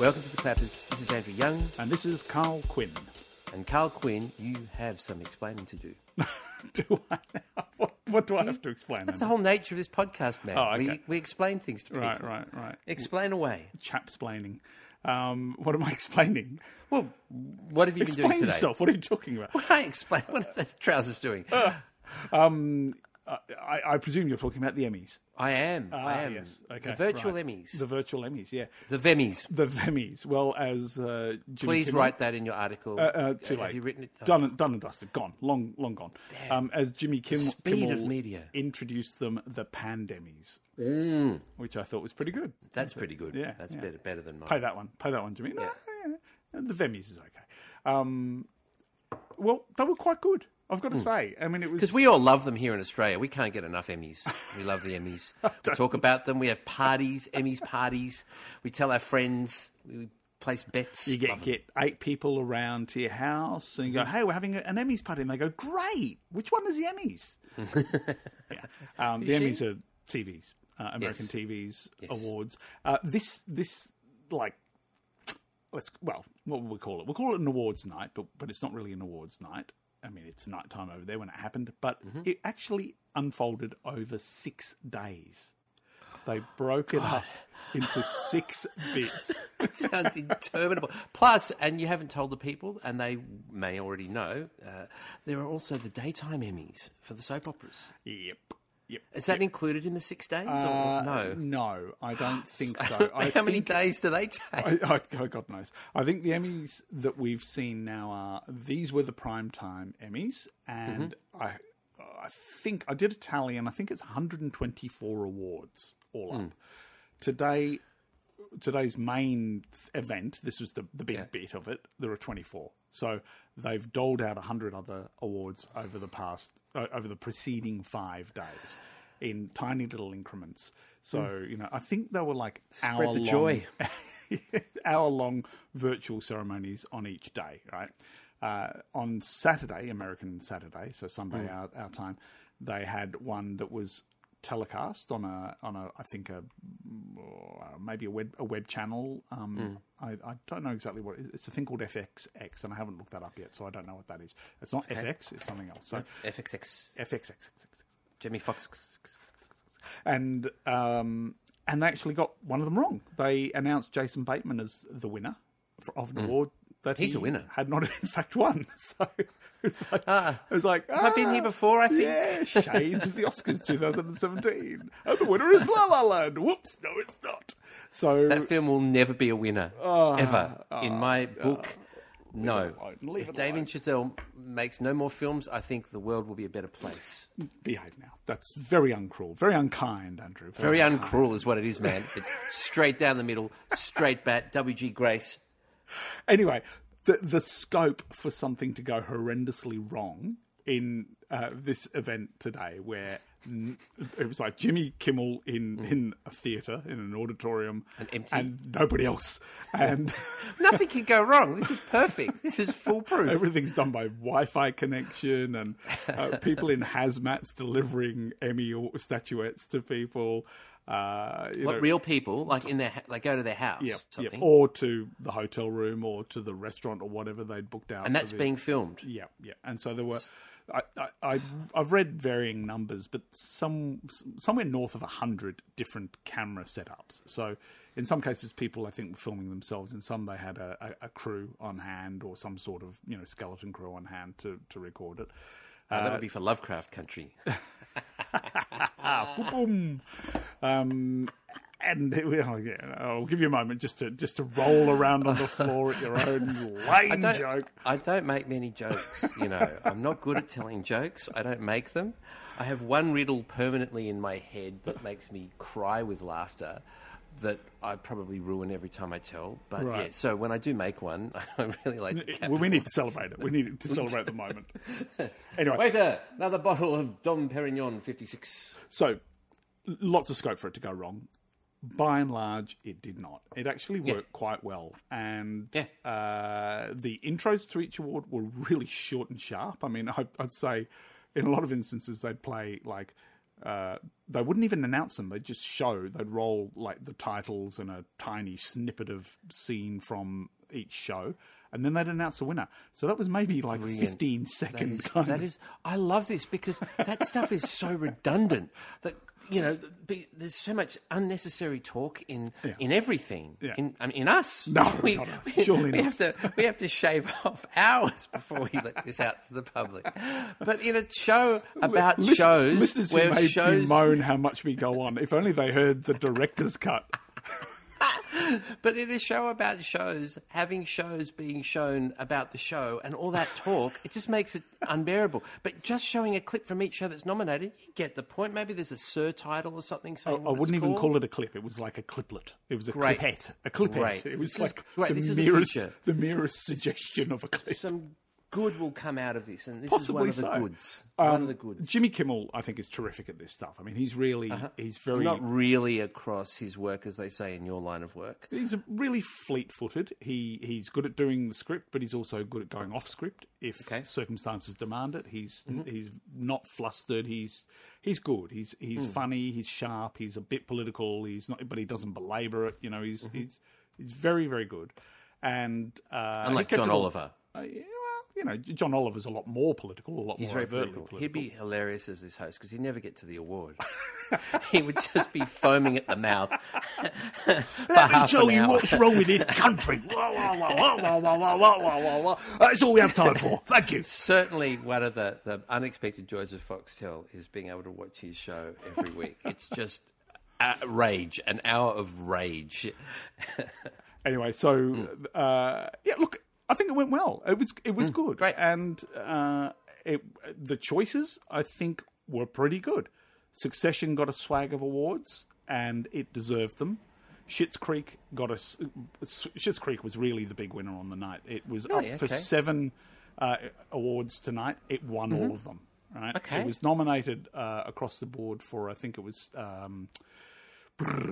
Welcome to the Clappers. This is Andrew Young And this is Karl Quinn. and Karl Quinn. You have some explaining to do. do I? What, what do I have to explain? That's the whole nature of this podcast, man. Oh, we, okay. we explain things to people. Right, right, right. Explain away. Chapsplaining. Um, what am I explaining? Well, what have you been Explain doing today? yourself. What are you talking about? What I explain. What are those trousers doing? Um, I, I I presume you're talking about the Emmys. I am. I Ah, am. yes. Okay, The virtual right. Emmys. The virtual Emmys, yeah. The Vemmys. The Vemmys. Well, as uh, Jimmy Please Kimmel- write that in your article. Uh, uh, too Have you written it? Done, and- done and dusted. Gone. Long, long gone. Um, as Jimmy Kim- speed of media. introduced them, the Pandemies, which I thought was pretty good. That's pretty good. Yeah, That's yeah. better better than mine. Pay that one. Pay that one, Jimmy. No, yeah, yeah. The Vemmys is okay. Um, well, they were quite good. I've got to say. I mean, it was Because we all love them here in Australia. We can't get enough Emmys. We love the Emmys. We talk about them. We have parties, Emmys parties. We tell our friends. We place bets. You get get eight people around to your house, and you go, Mm-hmm. "Hey, we're having an Emmys party," and they go, "Great! Which one is the Emmys?" yeah, um, the she? Emmys are TVs, uh, American Yes. TVs Yes. awards. Uh, this this like let's well, what will we call it? We'll call it an awards night, but but it's not really an awards night. I mean, it's nighttime over there when it happened, but Mm-hmm. it actually unfolded over six days. They broke it up into six bits. It sounds interminable. Plus, and you haven't told the people, and they may already know, uh, there are also the daytime Emmys for the soap operas. Yep. Yep. Is that included in the six days? Uh, no. No, I don't think so. How many days do they take? I, I, God knows. I think the Emmys that we've seen now are these were the primetime Emmys, and Mm-hmm. I, I think I did a tally, and I think it's 124 awards all up. Today, today's main event. This was the the big Yeah. bit of it. There are 24. So they've doled out 100 other awards over the past uh, over the preceding five days in tiny little increments. So you know, I think they were like. Spread hour long, joy. hour long virtual ceremonies on each day, right? Uh, on Saturday, American Saturday, so Sunday Mm. our, our time, they had one that was telecast on a on a I think a uh, maybe a web a web channel. Um, Mm. I, I don't know exactly what it is. it's a thing called FXX, and I haven't looked that up yet, so I don't know what that is. It's not FX; it's something else. So FXX. FXX Jimmy Fox. and um, and they actually got one of them wrong. They announced Jason Bateman as the winner of an award that. He's he a winner. had not in fact won. So it was like, Ah. it was like Have I been here ah, before, I think? Yeah, shades of the Oscars 2017, and the winner is La La Land. Whoops, no, it's not. So That film will never be a winner, ever. In my book, no. If Damien Chazelle makes no more films, I think the world will be a better place. behave now. That's very uncruel, very unkind, Andrew. Very unkind. uncruel is what it is, man. It's straight down the middle, straight bat. W.G. Grace. Anyway, the the scope for something to go horrendously wrong in uh, this event today, where it was like Jimmy Kimmel in in a theater in an auditorium, And empty. and nobody else, and Nothing can go wrong. This is perfect. This is foolproof. everything's done by Wi-Fi connection, and uh, people in hazmats delivering Emmy statuettes to people. Uh, What know, real people like in their they go to their house, yeah, something, or to the hotel room, or to the restaurant, or whatever they'd booked out, and that's the- being filmed. Yeah, yeah, and so there were. I, I, I I've read varying numbers, but some somewhere north of hundred different camera setups. So in some cases, people I think were filming themselves. In some, they had a, a, a crew on hand or some sort of you know skeleton crew on hand to to record it. Uh, that would be for Lovecraft Country. Boom. Um, and it, well, yeah, I'll give you a moment just to just to roll around on the floor at your own lame don't, joke. I don't make many jokes, you know. I'm not good at telling jokes. I don't make them. I have one riddle permanently in my head that makes me cry with laughter that I probably ruin every time I tell. But yeah, so when I do make one, I really like to Well, we need to celebrate it. We need to celebrate the moment. Anyway, Waiter, another bottle of Dom Perignon 56. So, lots of scope for it to go wrong. By and large, it did not. It actually worked quite well, and Yeah. uh, the intros to each award were really short and sharp. I mean, I, I'd say in a lot of instances they'd play like uh, they wouldn't even announce them. They'd just show. They'd roll like the titles and a tiny snippet of scene from each show, and then they'd announce the winner. So that was maybe like Brilliant. fifteen That second is, kind that is, I love this because that stuff is so redundant that you know be, there's so much unnecessary talk in Yeah. in everything. Yeah. In I mean, in us, No, we, not us. we- Surely we not. have to we have to shave off hours before we let this out to the public. But in a show about Listen- shows listeners who where may shows moan how much we go on. If only they heard the director's cut. But in a show about shows, having shows being shown about the show and all that talk, it just makes it unbearable. But just showing a clip from each show that's nominated, you get the point. Maybe there's a Sir title or something saying. I what wouldn't even called. call it a clip. It was like a cliplet. It was a Great. clipette. A clipette. Great. It was This is like great. the This is the merest, the merest suggestion of a clip. Some good will come out of this, and this Possibly is one of the so. goods. one Um, of the goods. Jimmy Kimmel, I think, is terrific at this stuff. I mean, he's really, he's very, Not really across his work, as they say in your line of work. he's really fleet-footed. He he's good at doing the script, but he's also good at going off script if Okay. circumstances demand it. He's he's not flustered. He's he's good. He's he's funny. He's sharp. He's a bit political. He's not, but he doesn't belabor it. You know, he's he's he's very very good. And uh, Unlike John Oliver. Uh, yeah, you know, John Oliver's a lot more political, a lot He's more overtly political. political. He'd be hilarious as his host because he'd never get to the award. he would just be foaming at the mouth. Let me tell you hour. what's wrong with this country. That's all we have time for. Thank you. Certainly, one of the, the unexpected joys of Foxtel is being able to watch his show every week. It's just uh, rage, an hour of rage. anyway, so mm. uh, yeah, look, I think it went well. It was it was good, great. and uh, it, the choices I think were pretty good. Succession got a swag of awards, and it deserved them. Schitt's Creek got a. Schitt's Creek was really the big winner on the night. It was Really? up for Okay. seven uh, awards tonight. It won all of them. Right. Okay. It was nominated uh, across the board for I think it was um,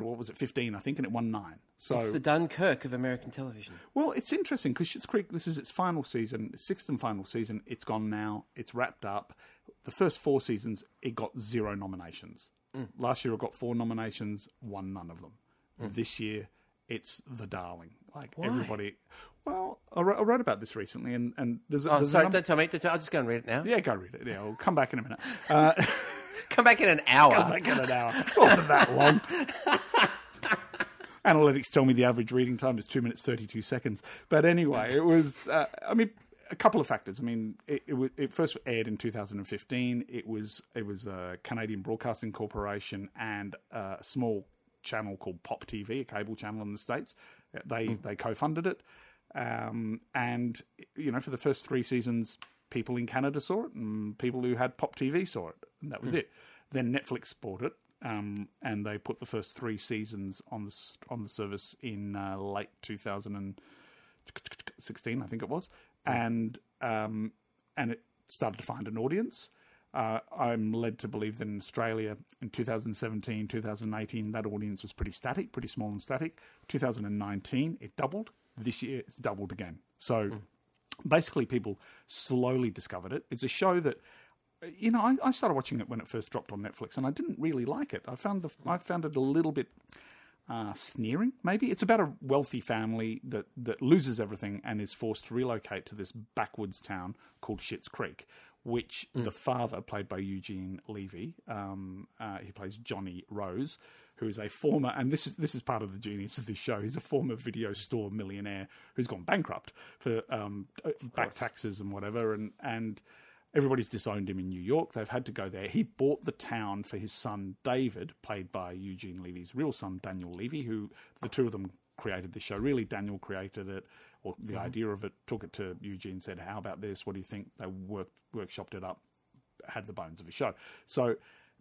what was it, fifteen I think, and it won nine. So It's the Dunkirk of American television. well, it's interesting because Schitt's Creek. This is its final season, sixth and final season. It's gone now. It's wrapped up. The first four seasons, it got zero nominations. Last year, it got four nominations, won none of them. This year, it's the darling. Like everybody. Well, I wrote, I wrote about this recently, and and there's, Oh, there's sorry, don't tell me. Don't tell- I'll just go and read it now. yeah, go read it. Yeah, I'll come back in a minute. Uh, Come back in an hour. Come back in an hour. It wasn't that long. Analytics tell me the average reading time is two minutes thirty two seconds. But anyway, it was. Uh, I mean, a couple of factors. I mean, it, it, was, it first aired in 2015. It was it was a Canadian Broadcasting Corporation and a small channel called Pop TV, a cable channel in the states. They they co-funded it, um, and you know, for the first three seasons, people in Canada saw it, and people who had Pop TV saw it, and that was it. Then Netflix bought it, um, and they put the first three seasons on the on the service in uh, late 2016, I think it was, and um, and it started to find an audience. Uh, I'm led to believe that in Australia in 2017, 2018, that audience was pretty static, pretty small and static. 2019, it doubled. This year, it's doubled again. So basically, people slowly discovered it. It's a show that you know, I, I started watching it when it first dropped on Netflix, and I didn't really like it. I found the I found it a little bit uh, sneering. Maybe it's about a wealthy family that that loses everything and is forced to relocate to this backwoods town called Schitt's Creek, which the father, played by Eugene Levy, um, uh, he plays Johnny Rose, who is a former, and this is this is part of the genius of this show. He's a former video store millionaire who's gone bankrupt for um, back taxes and whatever, and and everybody's disowned him in New York. They've had to go there. He bought the town for his son David, played by Eugene Levy's real son Daniel Levy, who the two of them created the show. Really, Daniel created it, or the idea of it, took it to Eugene, said, "How about this? What do you think?" They worked workshopped it up, had the bones of a show. So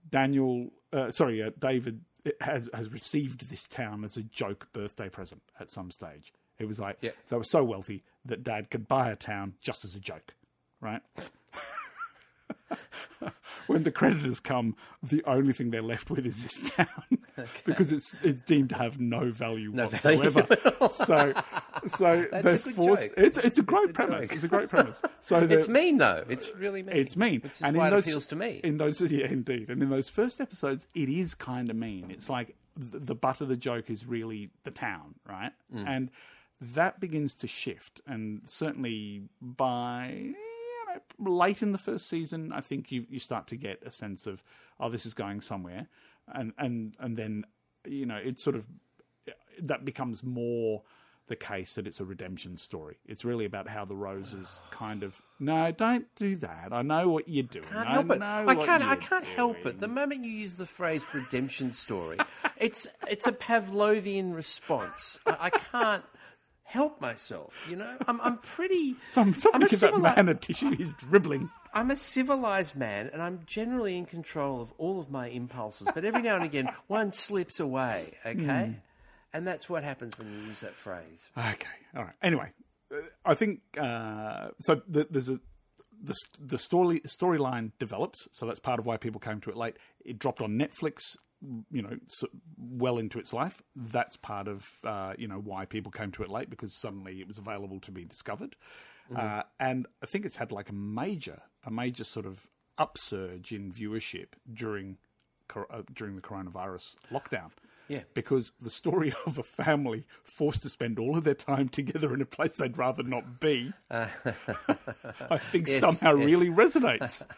Daniel, uh, sorry, uh, David has has received this town as a joke birthday present at some stage. It was like Yeah. they were so wealthy that Dad could buy a town just as a joke, right? When the creditors come, the only thing they're left with is this town. because it's it's deemed to have no value No value whatsoever. so so That's they're a good forced. joke. It's it's a great premise. joke. It's a great premise. So It's mean though. It's really mean. It's mean, which is and why in those, appeals to me. In those, yeah, indeed, and in those first episodes, it is kind of mean. It's like the, the butt of the joke is really the town, right? Mm. And that begins to shift, and certainly by late in the first season, I think you you start to get a sense of oh, this is going somewhere, and and and then you know it sort of that becomes more the case that it's a redemption story. It's really about how the roses kind of no, don't do that. I know what you're doing. can't I help it. I can't. I can't help it. The moment you use the phrase "redemption story," it's it's a Pavlovian response. I, I can't help myself. You know, I'm I'm pretty. Some, I'm give that man a tissue. He's dribbling. I'm a civilized man, and I'm generally in control of all of my impulses. But every now and again, one slips away. Okay, Hmm. and that's what happens when you use that phrase. Okay, all right. Anyway, uh, I think uh, so. The, there's a the the story storyline develops, so that's part of why people came to it late. It dropped on Netflix, you know, well into its life. That's part of uh, you know why people came to it late because suddenly it was available to be discovered, uh, and I think it's had like a major a major sort of upsurge in viewership during uh, during the coronavirus lockdown. Yeah. Because the story of a family forced to spend all of their time together in a place they'd rather not be, uh, I think Yes, somehow yes. really resonates.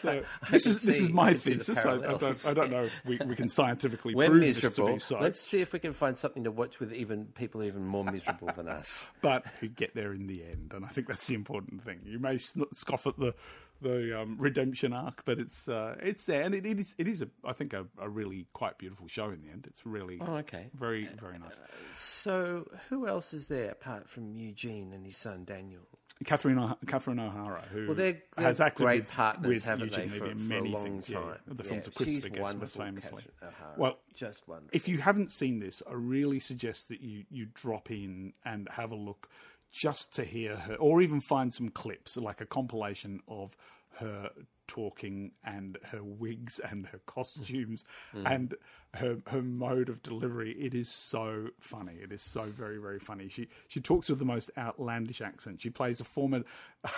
So this is this is my can see the thesis. I, I don't. I don't know if we, we can scientifically We're prove this to be so, Let's see if we can find something to watch with even people even more miserable than us. but we get there in the end, and I think that's the important thing. You may scoff at the the um, redemption arc, but it's uh, it's there, and it, it is it is a, I think a, a really quite beautiful show in the end. It's really Oh, okay. very very nice. So, who else is there apart from Eugene and his son Daniel? Catherine Catherine O'Hara, who Well, they're, they're has acted great with, partners, with haven't Eugene they, for, in for many long things. time. Yeah, the Yeah, films of Christopher Guest most famously. O'Hara. Well, just wonderful. If you haven't seen this, I really suggest that you you drop in and have a look, just to hear her, or even find some clips, like a compilation of her talking and her wigs and her costumes mm. Mm. and her her mode of delivery. It is so funny. It is so very very funny. She she talks with the most outlandish accent. She plays a former.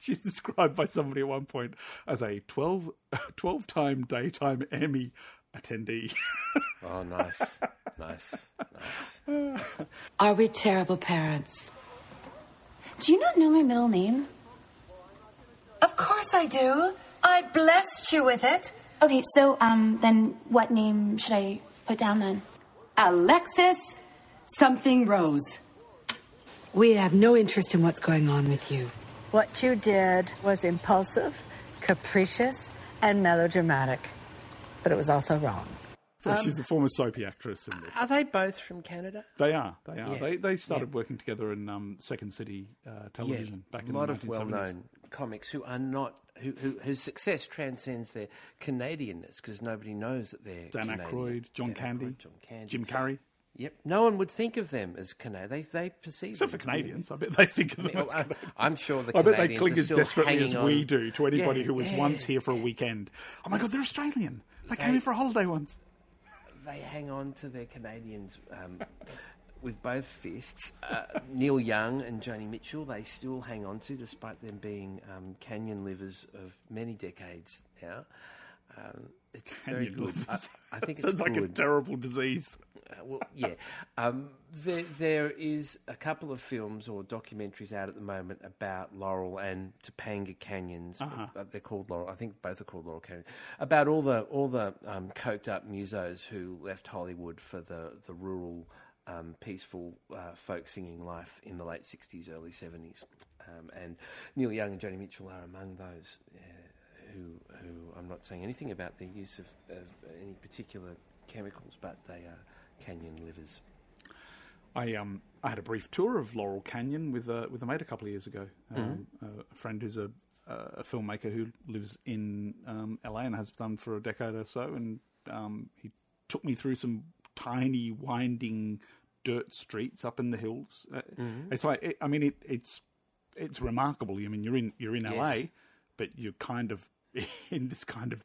She's described by somebody at one point as a 12, 12 time daytime Emmy attendee. oh, nice, nice, nice. Are we terrible parents? Do you not know my middle name? Of course I do. I blessed you with it. Okay, so um, then what name should I put down then? Alexis something Rose. We have no interest in what's going on with you. What you did was impulsive, capricious, and melodramatic. But it was also wrong. So she's a former soapy actress in this. Are they both from Canada? They are. They are. Yeah. They they started working together in um, Second City uh, television back in the day. a lot of well-known comics who are not who, who whose success transcends their Canadianness because nobody knows that they're Dan Canadian. Aykroyd, John Dan Candy, Aykroyd, John Candy, Jim Carrey. Yep, no one would think of them as Canadian. They they perceive Except for Canadians, I bet they think of them Well, as. I'm sure the I bet they cling as desperately as hanging we on. do to anybody Yeah, who was yeah, once here for a weekend. Oh my God, they're Australian. They, came They- in for a holiday once. They hang on to their Canadians um, with both fists. Uh, Neil Young and Joni Mitchell, they still hang on to, despite them being um, canyon livers of many decades now. Um, it's very good. I. I think it's Sounds like a terrible disease. Uh, well, yeah. Um, there, there is a couple of films or documentaries out at the moment about Laurel and Topanga Canyons. Uh-huh. Uh, They're called Laurel. I think both are called Laurel Canyon. About all the all the um, coked up musos who left Hollywood for the the rural, um, peaceful uh, folk singing life in the late '60s, early '70s. Um, and Neil Young and Joni Mitchell are among those. Uh, who, who I'm not saying anything about the use of, of any particular chemicals, but they are canyon livers. I um I had a brief tour of Laurel Canyon with a with a mate a couple of years ago. Um, a friend who's a a filmmaker who lives in um, LA and has done for a decade or so, and um, he took me through some tiny winding dirt streets up in the hills. Uh, It's like it, I mean it, it's it's remarkable. I mean you're in you're in LA, but you're kind of in this kind of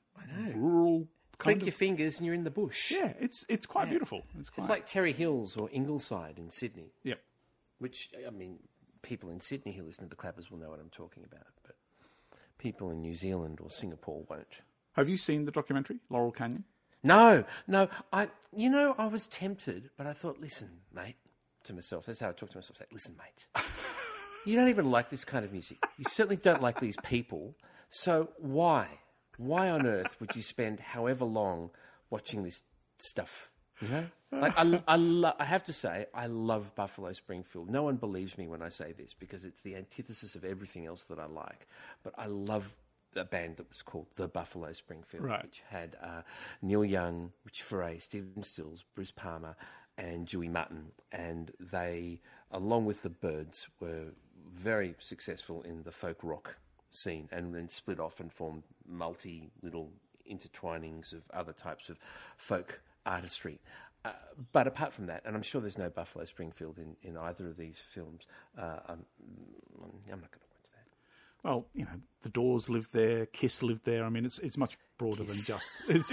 rural Click your fingers and you're in the bush. yeah, it's it's quite beautiful. It's, quite, It's like Terrey Hills or Ingleside in Sydney, yep. which, I mean, people in Sydney who listen to the Clappers will know what I'm talking about, but people in New Zealand or Singapore won't. Have you seen the documentary Laurel Canyon? No, no. I, you know, I was tempted, but I thought, listen, mate, to myself. That's how I talk to myself. I Say, listen, mate, you don't even like this kind of music. You certainly don't like these people. So why, why on earth would you spend however long watching this stuff? You know, like I, I, lo- I have to say, I love Buffalo Springfield. No one believes me when I say this because it's the antithesis of everything else that I like. But I love a band that was called the Buffalo Springfield, Right. which had uh, Neil Young, Rich Furay, Stephen Stills, Bruce Palmer, and Dewey Martin, and they, along with the Byrds, were very successful in the folk rock scene, and then split off and formed multi little intertwinings of other types of folk artistry. Uh, but apart from that, and I'm sure there's no Buffalo Springfield in, in either of these films, uh, I'm, I'm not going to watch that. Well, you know, the Doors lived there, Kiss lived there. I mean, it's it's much broader than just. It's,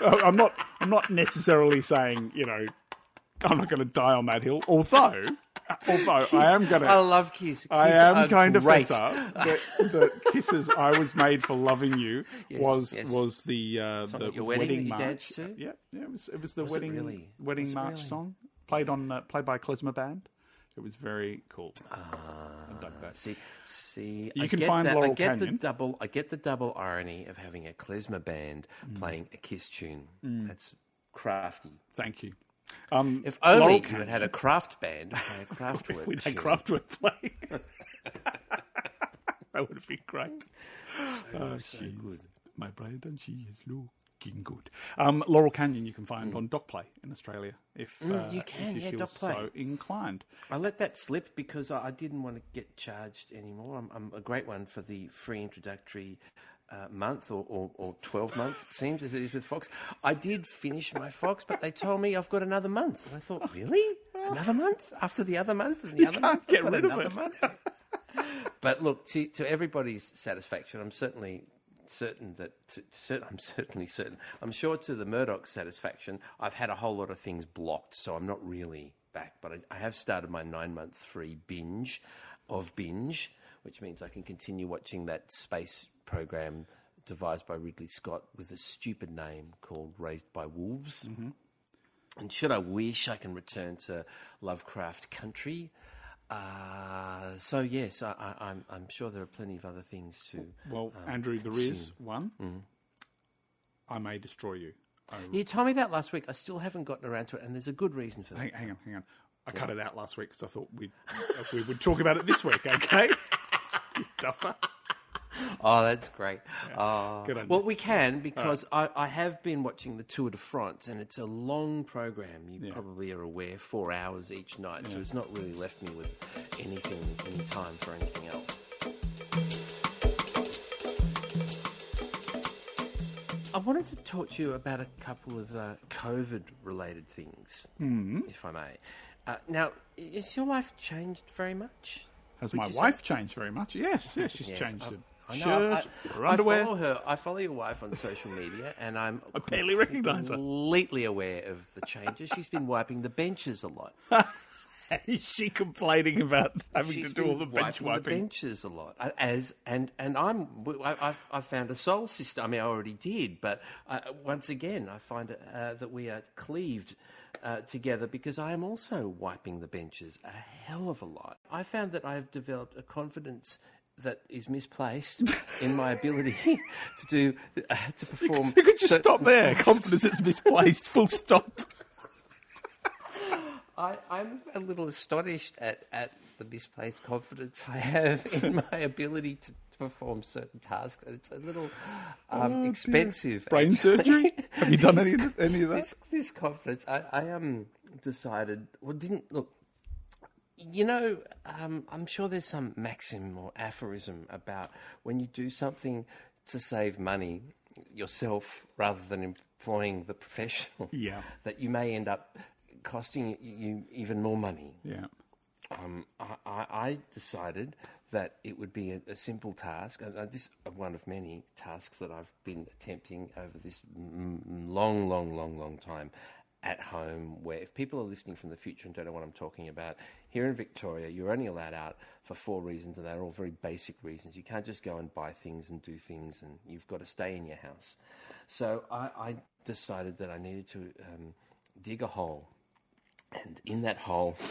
I'm not. I'm not necessarily saying you know. I'm not going to die on that hill. Although, although I am going to. I love Kiss. I am kind of great. fesser that, that Kisses "I Was Made for Loving You" Yes, was yes. was the uh, Song the wedding you march. to? Yeah, yeah, it was it was the Was wedding really? wedding Was march really? song played on uh, played by Klezmer Band. It was very cool. I dug that. See, see, You I can get find that. I get Canyon. the double. I get the double irony of having a klezmer band Mm. playing a Kiss tune. That's crafty. Thank you. Um, If only Laurel you had had a craft band play a craft if we'd had. Kraftwerk play. that would have been great. Oh, so she's good. My bride and she is looking good. Um, Laurel Canyon you can find on DocPlay in Australia if, uh, Mm. you if can, you yeah, feel DocPlay. so inclined. I let that slip because I, I didn't want to get charged anymore. I'm, I'm a great one for the free introductory uh, month or, or, or 12 months, it seems, as it is with Fox. I did finish my Fox, but they told me I've got another month. And I thought, really? Another month? After the other month and the other can't month? get rid of another it. month? but look, to, to everybody's satisfaction, I'm certainly certain that to, I'm certainly certain. I'm sure to the Murdoch satisfaction, I've had a whole lot of things blocked, so I'm not really back. But I, I have started my nine month free binge of binge, which means I can continue watching that space program devised by Ridley Scott with a stupid name called Raised by Wolves. And should I wish, I can return to Lovecraft country. Uh, so yes, I, I, I'm, I'm sure there are plenty of other things to. Well, um, Andrew, there is one. Mm. I May Destroy You. I, You told me that last week. I still haven't gotten around to it, and there's a good reason for that. hang, hang on, hang on. I cut it out last week because I thought we'd, we would talk about it this week, okay? you duffer. Oh, that's great. Oh. Good on well, you. we can because I, I have been watching the Tour de France, and it's a long program. You Yeah. probably are aware, four hours each night, so it's not really left me with anything, any time for anything else. I wanted to talk to you about a couple of uh, COVID-related things, if I may. Uh, now, has your life changed very much? Has Would my you say- wife changed very much? Yes, yes, she's Yes, changed I- it. I know, Shirt, I, her I underwear. follow her. I follow your wife on social media, and I'm I barely recognise her. completely aware of the changes. She's been wiping the benches a lot. Is she complaining about having She's to do all the bench wiping the benches a lot. As and and I'm I, I've, I've found a soul sister. I mean, I already did, but uh, once again, I find uh, that we are cleaved. Uh, together because I am also wiping the benches a hell of a lot. I found that I have developed a confidence that is misplaced in my ability to do uh, to perform. You could just stop there. Confidence is misplaced. Full stop. I, I'm a little astonished at, at the misplaced confidence I have in my ability to, to perform certain tasks. It's a little um, expensive. Brain actually. surgery? Have you done any of- any of that? This, this confidence, I, I um, decided, well, didn't look. You know, um, I'm sure there's some maxim or aphorism about when you do something to save money yourself rather than employing the professional, Yeah. that you may end up costing you even more money. Yeah. um, I, I, decided that it would be a, a simple task. Uh, this is one of many tasks that I've been attempting over this long, long, long, long time at home. Where if people are listening from the future and don't know what I'm talking about, here in Victoria, you're only allowed out for four reasons, and they're all very basic reasons. You can't just go and buy things and do things, and you've got to stay in your house. So I, I decided that I needed to um, dig a hole, and in that hole.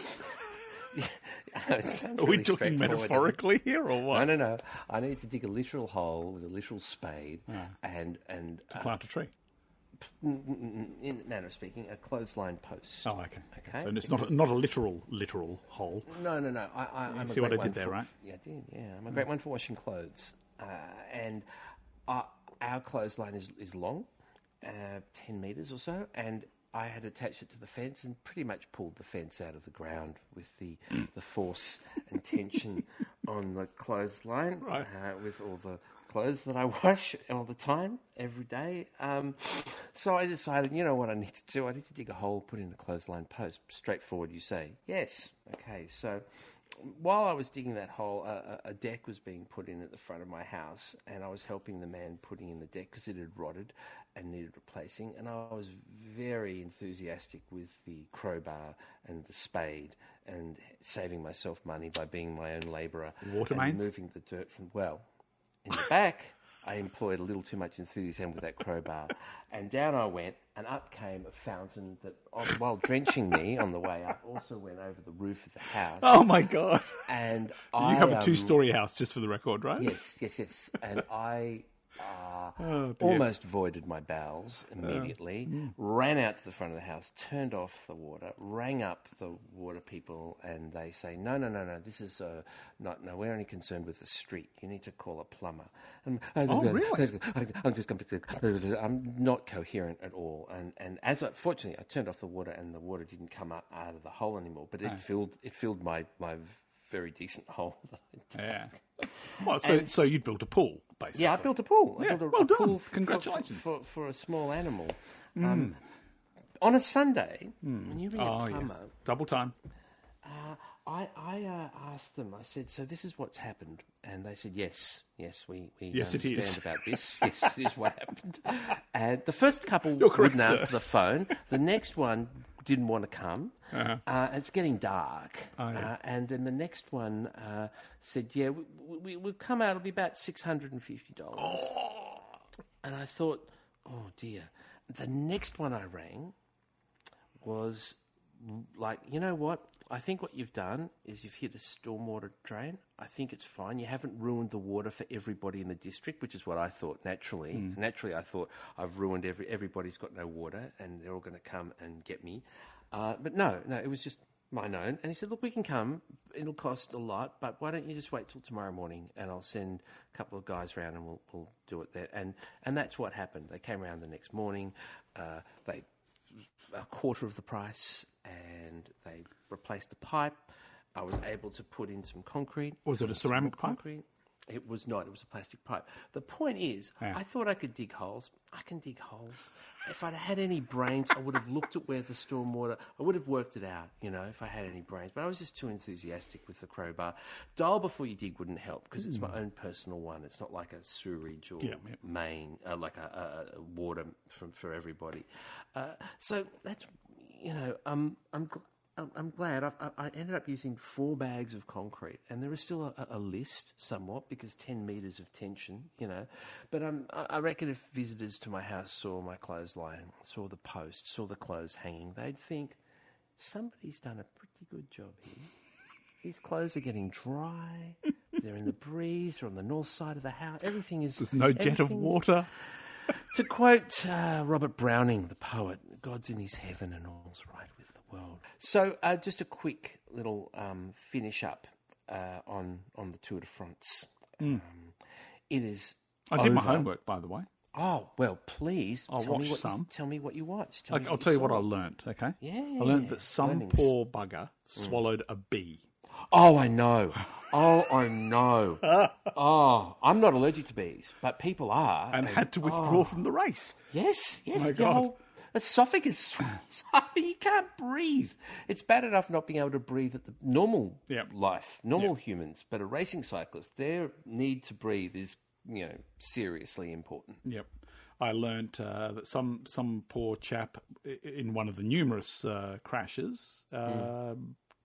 Are we really talking straightforward, doesn't it? metaphorically here or what? No, no, no. I need to dig a literal hole with a literal spade, and and uh, Plant a tree. in manner of speaking, a clothesline post. Oh, okay. Okay, So it's not a, not a literal literal hole. No, no, no. I, I, I'm see what I did there, for- right? Yeah, I did. Yeah, I'm a great one for washing clothes. Uh, and uh, our clothesline is is long, uh, ten meters or so, and I had attached it to the fence and pretty much pulled the fence out of the ground with the the force and tension on the clothesline, Right. uh, with all the clothes that I wash all the time, every day. Um, so I decided, you know what I need to do? I need to dig a hole, put in a clothesline post. Straightforward, you say. Yes. Okay. So while I was digging that hole, a, a- deck was being put in at the front of my house, and I was helping the man putting in the deck because it had rotted and needed replacing. And I was very enthusiastic with the crowbar and the spade and saving myself money by being my own labourer Water and mains? moving the dirt from well in the back. I employed a little too much enthusiasm with that crowbar, and down I went, and up came a fountain that, while drenching me on the way up, also went over the roof of the house. Oh my god! And You I have a um, two-story house, just for the record, right? Yes, yes, yes. And I uh, Oh, almost voided my bowels immediately, ran out to the front of the house, turned off the water, rang up the water people, and they say, no, no, no, no, this is uh, not, no, we're only concerned with the street. You need to call a plumber. And, Oh, really? I'm just completely, I'm not coherent at all. And, and as I, fortunately, I turned off the water and the water didn't come up out of the hole anymore, but it filled, it filled my, my very decent hole that I dug. Yeah. Well, so And- so you built a pool, basically. Yeah, I built a pool. I Yeah, built a, well a done. f- Congratulations. Mm. For, for, for a small animal. Um, on a Sunday, when you ring Oh a yeah. Double time. uh, I, I uh, asked them, I said, so this is what's happened. And they said, yes, yes, we, we Yes, understand is. about this. yes, it is This is what happened. And the first couple You're correct, wouldn't sir. answer the phone. The next one didn't want to come. Uh-huh. Uh, and it's getting dark. Oh, yeah. uh, and then the next one uh, said, yeah, we, we, we'll come out, it'll be about $650. And I thought, oh dear. The next one I rang was like, you know what? I think what you've done is you've hit a stormwater drain. I think it's fine. You haven't ruined the water for everybody in the district, which is what I thought naturally. Naturally, I thought I've ruined every everybody's got no water and they're all going to come and get me. Uh, but no, no, it was just my own. And he said, look, we can come. It'll cost a lot, but why don't you just wait till tomorrow morning and I'll send a couple of guys around and we'll, we'll do it there. And and that's what happened. They came around the next morning. Uh, they a quarter of the price, and they replaced the pipe. I was able to put in some concrete. Was it a ceramic pipe? Concrete. It was not. It was a plastic pipe. The point is, Yeah. I thought I could dig holes. I can dig holes. If I'd had any brains, I would have looked at where the stormwater. I would have worked it out. You know, if I had any brains. But I was just too enthusiastic with the crowbar. Dial before you dig wouldn't help because it's my own personal one. It's not like a sewerage or. Yeah, yeah. main, uh, like a, a, a water from, for everybody. Uh, so that's, you know, um, I'm, I'm, I'm glad. I, I, ended up using four bags of concrete, and there is still a, a list somewhat because 10 metres of tension, you know. But um, I, reckon if visitors to my house saw my clothesline, saw the post, saw the clothes hanging, they'd think somebody's done a pretty good job here. These clothes are getting dry. They're in the breeze. They're on the north side of the house. Everything is. There's no jet of water. to quote uh, Robert Browning, the poet, God's in his heaven and all's right with world. So, uh, just a quick little um, finish up uh, on on the Tour de France. Um, it is. Hmm. I did my homework, by the way. Oh well, please I'll tell me what some. You, tell me what you watched. I, me I'll what tell you what I learnt. Okay. Yeah, I learnt that some learnings. poor bugger swallowed a bee. Oh, I know. Oh, I know. Oh, I'm not allergic to bees, but people are. and had to withdraw from the race. Yes, yes. My God. whole esophagus swells up and you can't breathe. It's bad enough not being able to breathe at the normal Yep. life, normal humans, but a racing cyclist, their need to breathe is, you know, seriously important. Yep. I learnt uh, that some some poor chap in one of the numerous uh, crashes, uh,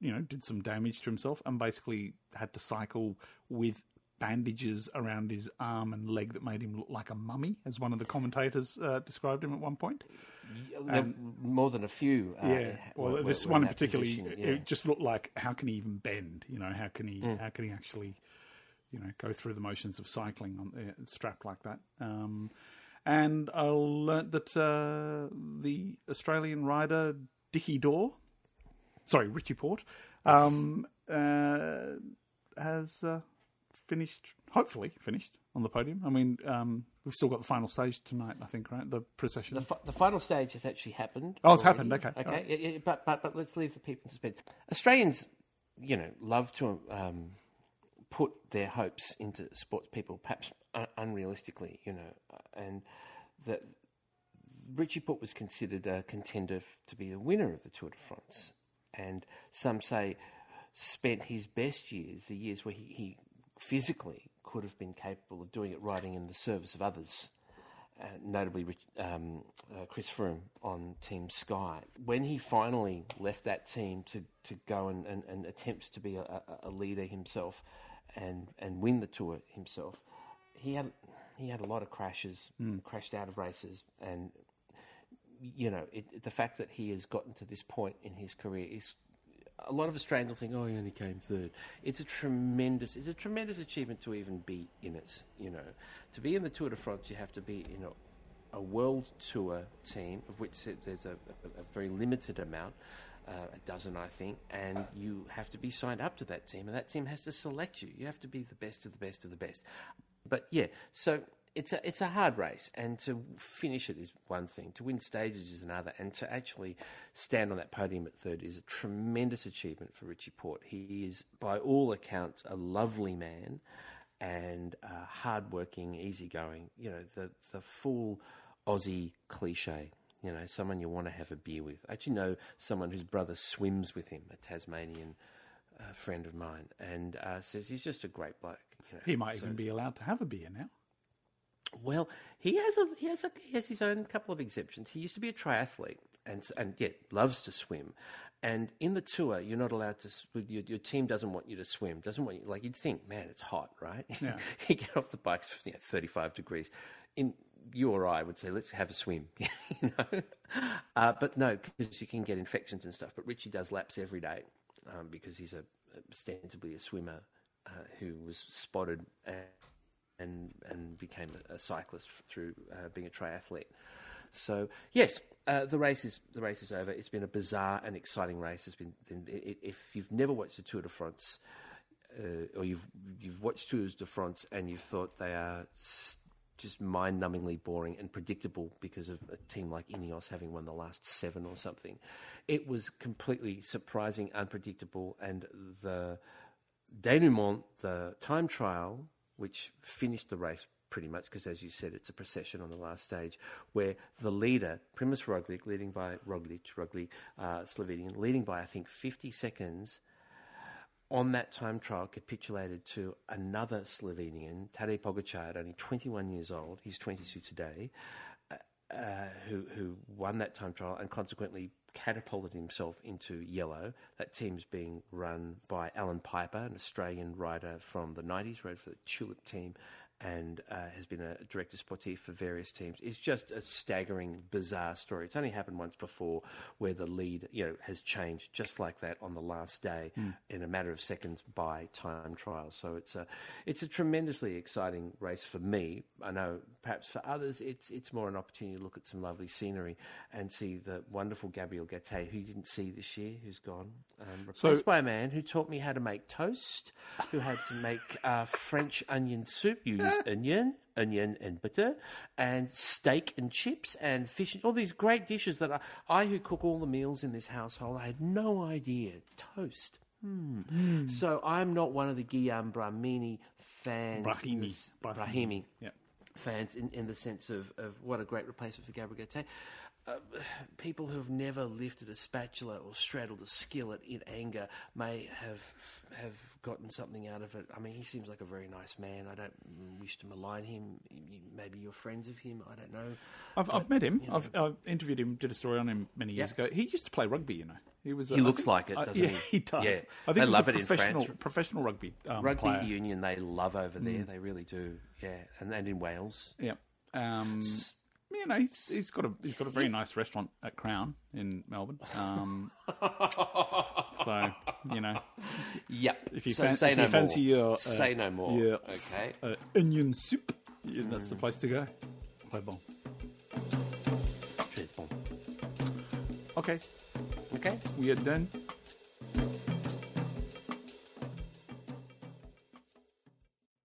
you know, did some damage to himself and basically had to cycle with bandages around his arm and leg that made him look like a mummy, as one of the commentators uh, described him at one point. There- more than a few. Uh, yeah. Well, were- this were one in particular, position, yeah. it just looked like how can he even bend? You know, how can he Mm. how can he actually, you know, go through the motions of cycling on uh, strapped like that? Um, and I learnt that uh, the Australian rider Dicky Dorr, sorry Richie Porte, um, uh, has uh, finished, hopefully finished on the podium. I mean, um, we've still got the final stage tonight, I think, right? The procession. The, fi- the final stage has actually happened. Oh, it's already. happened, okay, Okay, alright. yeah, yeah, but, but but let's leave the people in suspense. Australians, you know, love to um, put their hopes into sports people, perhaps un- unrealistically, you know, uh, and that Richie Porte was considered a contender f- to be the winner of the Tour de France, and some say spent his best years, the years where he, he physically could have been capable of doing it, riding in the service of others. Uh, notably um, uh, Chris Froome on Team Sky. When he finally left that team to, to go and, and, and attempt to be a, a, leader himself and, and win the tour himself, he had he had a lot of crashes, crashed out of races, and you know it, the fact that he has gotten to this point in his career is a lot of Australians will think, oh, he only came third. It's a tremendous, it's a tremendous achievement to even be in it. You know, to be in the Tour de France, you have to be in a, a world tour team, of which there's a, a, a very limited amount, uh, a dozen, I think, and you have to be signed up to that team, and that team has to select you. You have to be the best of the best of the best. But yeah, so it's a it's a hard race, and to finish it is one thing. To win stages is another, and to actually stand on that podium at third is a tremendous achievement for Richie Porte. He is, by all accounts, a lovely man and uh, hardworking, easygoing. You know, the the full Aussie cliche. You know, someone you want to have a beer with. I actually know someone whose brother swims with him, a Tasmanian uh, friend of mine, and uh, says he's just a great bloke. You know, he might So- even be allowed to have a beer now. Well, he has a he has a he has his own couple of exemptions. He used to be a triathlete and and yet loves to swim. And in the tour, you're not allowed to. Your, your team doesn't want you to swim. Doesn't want you. Like you'd think, man, it's hot, right? Yeah. you get off the bikes, you know, 35 degrees. In you or I would say, let's have a swim. you know, uh, but no, because you can get infections and stuff. But Richie does laps every day um, because he's a ostensibly a swimmer uh, who was spotted. And, and and became a, cyclist through uh, being a triathlete. So yes, uh, the race is the race is over. It's been a bizarre and exciting race. It's been i- i- if you've never watched the Tour de France, uh, or you've you've watched Tours de France and you've thought they are just mind-numbingly boring and predictable because of a team like Ineos having won the last seven or something, it was completely surprising, unpredictable, and the denouement, the time trial, which finished the race pretty much, because as you said, it's a procession on the last stage, where the leader, Primož Roglic, leading by Roglic, Roglic, uh, Slovenian, leading by I think 50 seconds, on that time trial capitulated to another Slovenian, Tadej Pogacar, at only 21 years old. He's 22 today. Uh, who who won that time trial and consequently catapulted himself into yellow. That team's being run by Allan Peiper, an Australian rider from the 90s, rode for the Tulip team and uh, has been a director sportif for various teams. It's just a staggering, bizarre story. It's only happened once before where the lead, you know, has changed just like that on the last day in a matter of seconds by time trial. So it's a, it's a tremendously exciting race for me. I know perhaps for others, it's it's more an opportunity to look at some lovely scenery and see the wonderful Gabriel Gaté, who you didn't see this year, who's gone, um, replaced So- by a man who taught me how to make toast, who had to make uh, French onion soup, onion, onion and butter, and steak and chips and fish, and all these great dishes that I, I, who cook all the meals in this household, I had no idea. Toast. Hmm. So I'm not one of the Guillaume Brahimi fans. Brahimi. this- Brahimi. Brahimi Yeah. fans in, in the sense of, of what a great replacement for Gabriel Gaté. Uh, people who have never lifted a spatula or straddled a skillet in anger may have have gotten something out of it. I mean, he seems like a very nice man. I don't wish to malign him. Maybe you're friends of him. I don't know. I've, I've met him. I've, I've interviewed him. Did a story on him many years Yeah. ago. He used to play rugby. You know, he was. He I looks think- like it, uh, doesn't yeah, he? he does. Yeah. I think They love a it in professional, France. professional rugby um, Rugby player. union they love over there. They really do. Yeah, and and in Wales. Yeah. Um, you know, he's, he's got a he's got a very nice restaurant at Crown in Melbourne. Um, so you know, Yep. if you, so fan- say if no you fancy more. your uh, say no more. your Okay. uh, onion soup, yeah, that's the place to go. Très bon. Très bon. Okay, Okay. we are done.